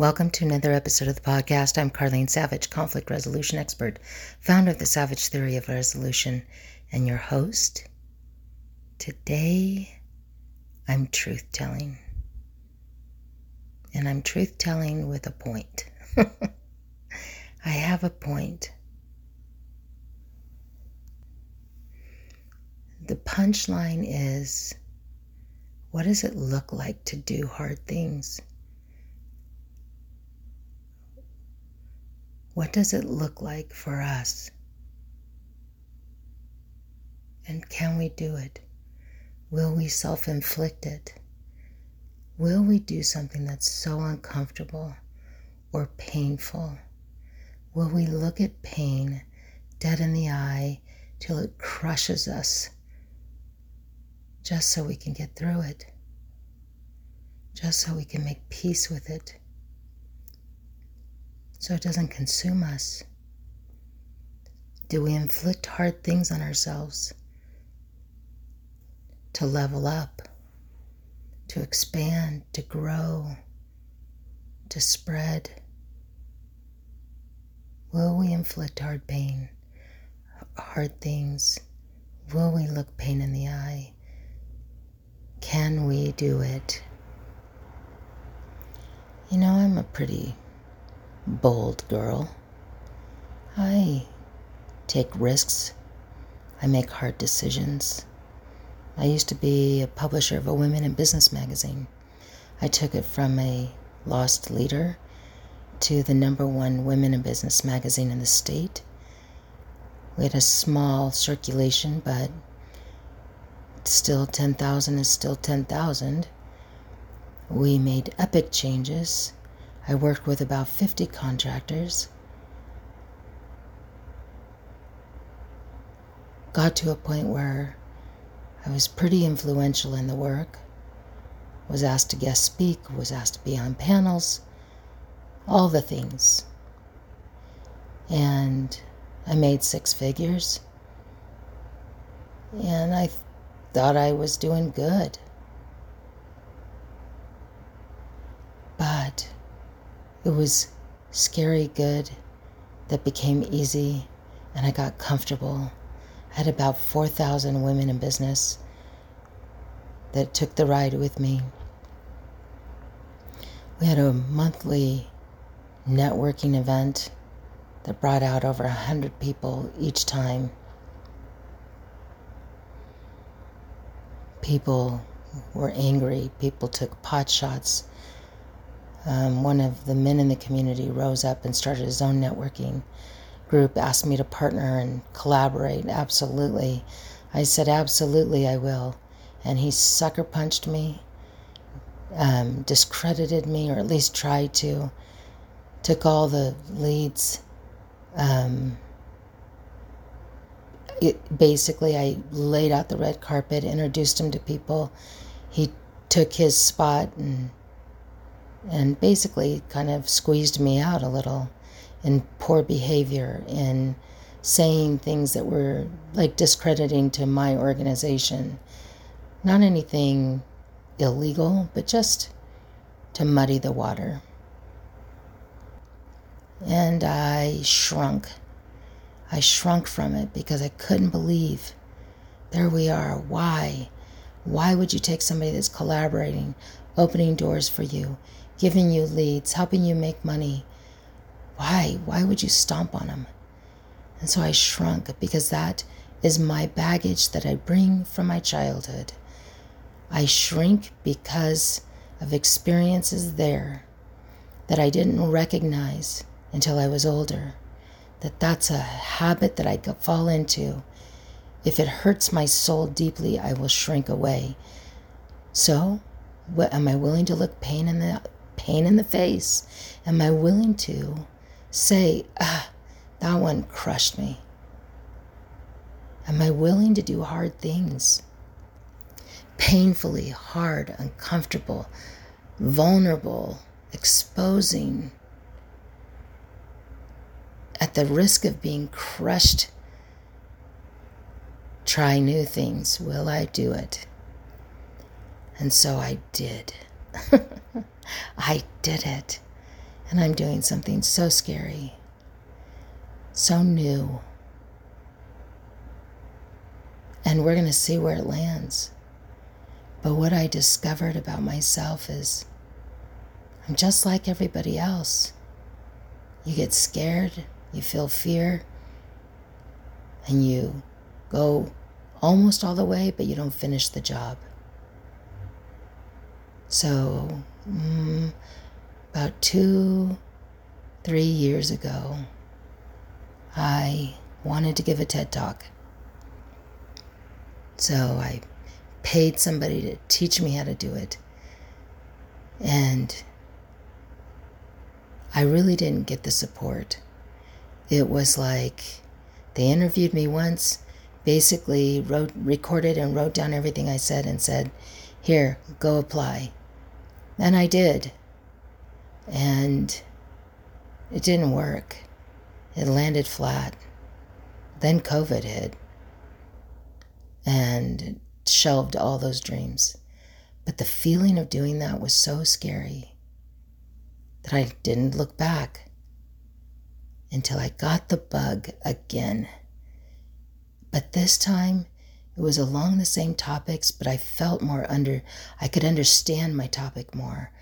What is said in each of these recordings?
Welcome to another episode of the podcast. I'm Carlene Savage, conflict resolution expert, founder of the Savage Theory of Resolution, and your host. Today, I'm truth telling. And I'm truth telling with a point. I have a point. The punchline is what does it look like to do hard things? What does it look like for us? And can we do it? Will we self inflict it? Will we do something that's so uncomfortable or painful? Will we look at pain dead in the eye till it crushes us just so we can get through it? Just so we can make peace with it? So it doesn't consume us? Do we inflict hard things on ourselves to level up, to expand, to grow, to spread? Will we inflict hard pain, hard things? Will we look pain in the eye? Can we do it? You know, I'm a pretty bold girl. I take risks. I make hard decisions. I used to be a publisher of a women in business magazine. I took it from a lost leader to the number one women in business magazine in the state. We had a small circulation, but still 10,000 is still 10,000. We made epic changes I worked with about 50 contractors. Got to a point where I was pretty influential in the work. Was asked to guest speak, was asked to be on panels, all the things. And I made six figures. And I thought I was doing good. But it was scary good that became easy, and I got comfortable. I had about 4,000 women in business that took the ride with me. We had a monthly networking event that brought out over 100 people each time. People were angry, people took pot shots um, one of the men in the community rose up and started his own networking group, asked me to partner and collaborate. Absolutely. I said, Absolutely, I will. And he sucker punched me, um, discredited me, or at least tried to, took all the leads. Um, it, basically, I laid out the red carpet, introduced him to people. He took his spot and and basically kind of squeezed me out a little in poor behavior in saying things that were like discrediting to my organization. Not anything illegal, but just to muddy the water. And I shrunk. I shrunk from it because I couldn't believe there we are. Why? Why would you take somebody that's collaborating, opening doors for you, giving you leads, helping you make money. Why? Why would you stomp on them? And so I shrunk because that is my baggage that I bring from my childhood. I shrink because of experiences there that I didn't recognize until I was older. That that's a habit that I could fall into. If it hurts my soul deeply, I will shrink away. So, what, am I willing to look pain in the pain in the face, am I willing to say, ah, that one crushed me? Am I willing to do hard things? Painfully hard, uncomfortable, vulnerable, exposing, at the risk of being crushed. Try new things. Will I do it? And so I did. I did it. And I'm doing something so scary, so new. And we're going to see where it lands. But what I discovered about myself is I'm just like everybody else. You get scared, you feel fear, and you go almost all the way, but you don't finish the job. So, mm, about two, three years ago, I wanted to give a TED talk. So I paid somebody to teach me how to do it. And I really didn't get the support. It was like they interviewed me once, basically wrote recorded and wrote down everything I said and said, "Here, go apply." And I did. And it didn't work. It landed flat. Then COVID hit and shelved all those dreams. But the feeling of doing that was so scary that I didn't look back until I got the bug again. But this time it was along the same topics, but I felt more under, I could understand my topic more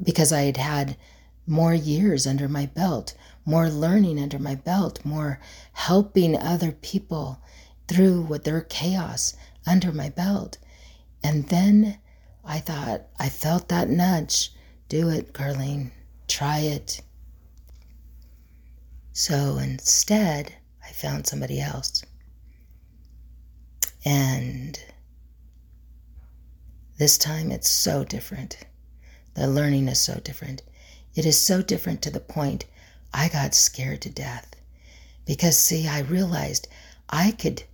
because I had had more years under my belt, more learning under my belt, more helping other people through what their chaos under my belt. And then I thought, I felt that nudge. Do it, Carlene. Try it. So instead, I found somebody else. And this time it's so different. The learning is so different. It is so different to the point I got scared to death. Because see, I realized I could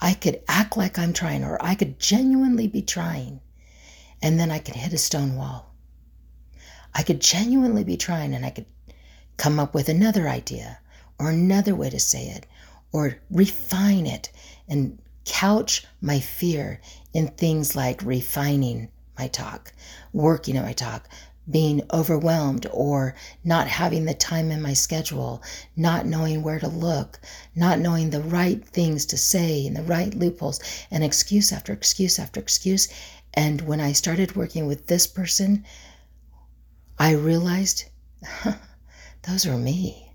I could act like I'm trying or I could genuinely be trying and then I could hit a stone wall. I could genuinely be trying and I could come up with another idea or another way to say it or refine it and couch my fear in things like refining my talk, working at my talk, being overwhelmed or not having the time in my schedule, not knowing where to look, not knowing the right things to say and the right loopholes, and excuse after excuse after excuse. And when I started working with this person, I realized those are me.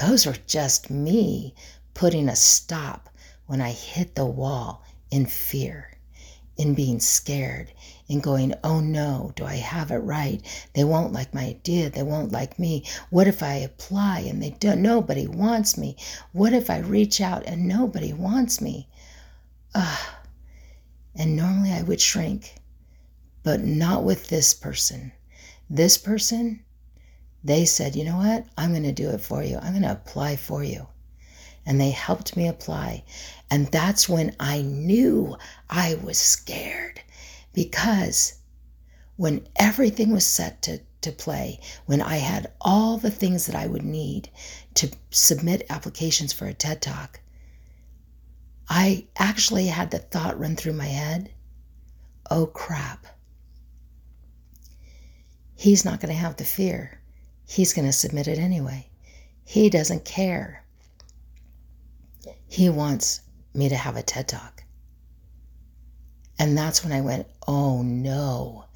Those are just me putting a stop when I hit the wall in fear, in being scared, in going, oh no, do I have it right? They won't like my idea. They won't like me. What if I apply and they don't? Nobody wants me. What if I reach out and nobody wants me? Ah, and normally I would shrink, but not with this person. This person, they said, you know what? I'm going to do it for you. I'm going to apply for you and they helped me apply. And that's when I knew I was scared because when everything was set to, to play, when I had all the things that I would need to submit applications for a TED Talk, I actually had the thought run through my head oh crap. He's not going to have the fear. He's going to submit it anyway. He doesn't care. He wants me to have a TED Talk. And that's when I went, oh no,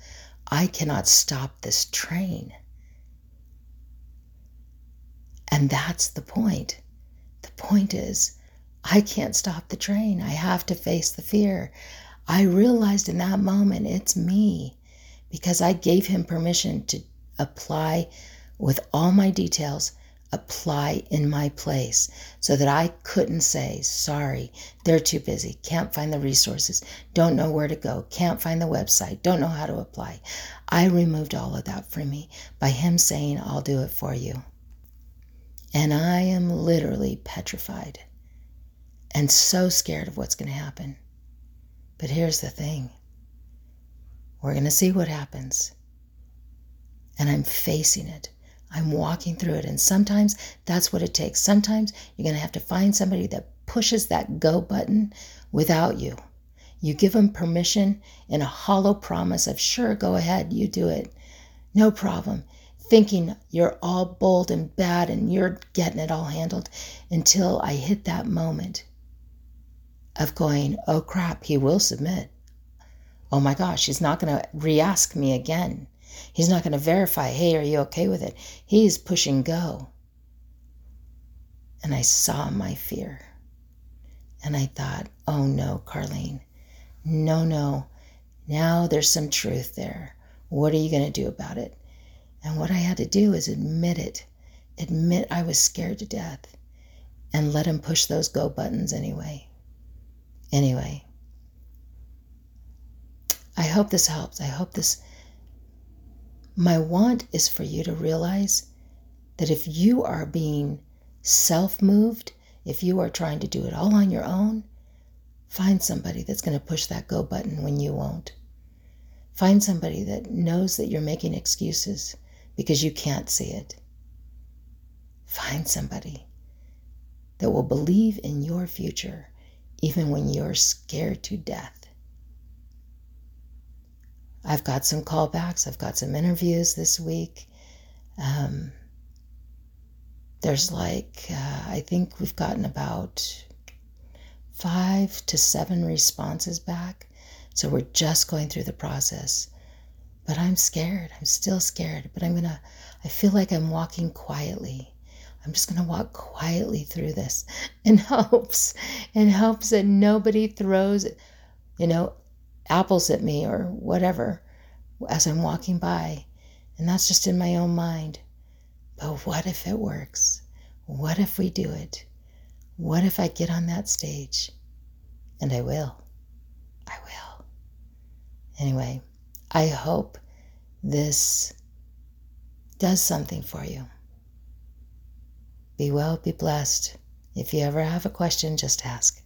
I cannot stop this train. And that's the point. The point is, I can't stop the train. I have to face the fear. I realized in that moment it's me because I gave him permission to apply with all my details apply in my place so that I couldn't say, sorry, they're too busy, can't find the resources, don't know where to go, can't find the website, don't know how to apply. I removed all of that from me by him saying, I'll do it for you. And I am literally petrified and so scared of what's going to happen. But here's the thing we're going to see what happens. And I'm facing it. I'm walking through it. And sometimes that's what it takes. Sometimes you're going to have to find somebody that pushes that go button without you. You give them permission in a hollow promise of, sure, go ahead, you do it. No problem. thinking you're all bold and bad and you're getting it all handled until I hit that moment of going, oh crap, he will submit. Oh my gosh, he's not going to re ask me again. He's not going to verify, hey, are you okay with it? He's pushing go. And I saw my fear. And I thought, oh no, Carlene, no, no. Now there's some truth there. What are you going to do about it? And what I had to do is admit it, admit I was scared to death, and let him push those go buttons anyway. Anyway, I hope this helps. I hope this. My want is for you to realize that if you are being self moved, if you are trying to do it all on your own, find somebody that's going to push that go button when you won't. Find somebody that knows that you're making excuses because you can't see it. Find somebody that will believe in your future even when you're scared to death. I've got some callbacks, I've got some interviews this week. Um, there's like, uh, I think we've gotten about five to seven responses back. So we're just going through the process. But I'm scared. I'm still scared. But I'm going to, I feel like I'm walking quietly. I'm just going to walk quietly through this in hopes, in hopes that nobody throws, you know, apples at me or whatever as I'm walking by. And that's just in my own mind. But what if it works? What if we do it? What if I get on that stage? And I will. I will. Anyway, I hope this does something for you. Be well, be blessed. If you ever have a question, just ask.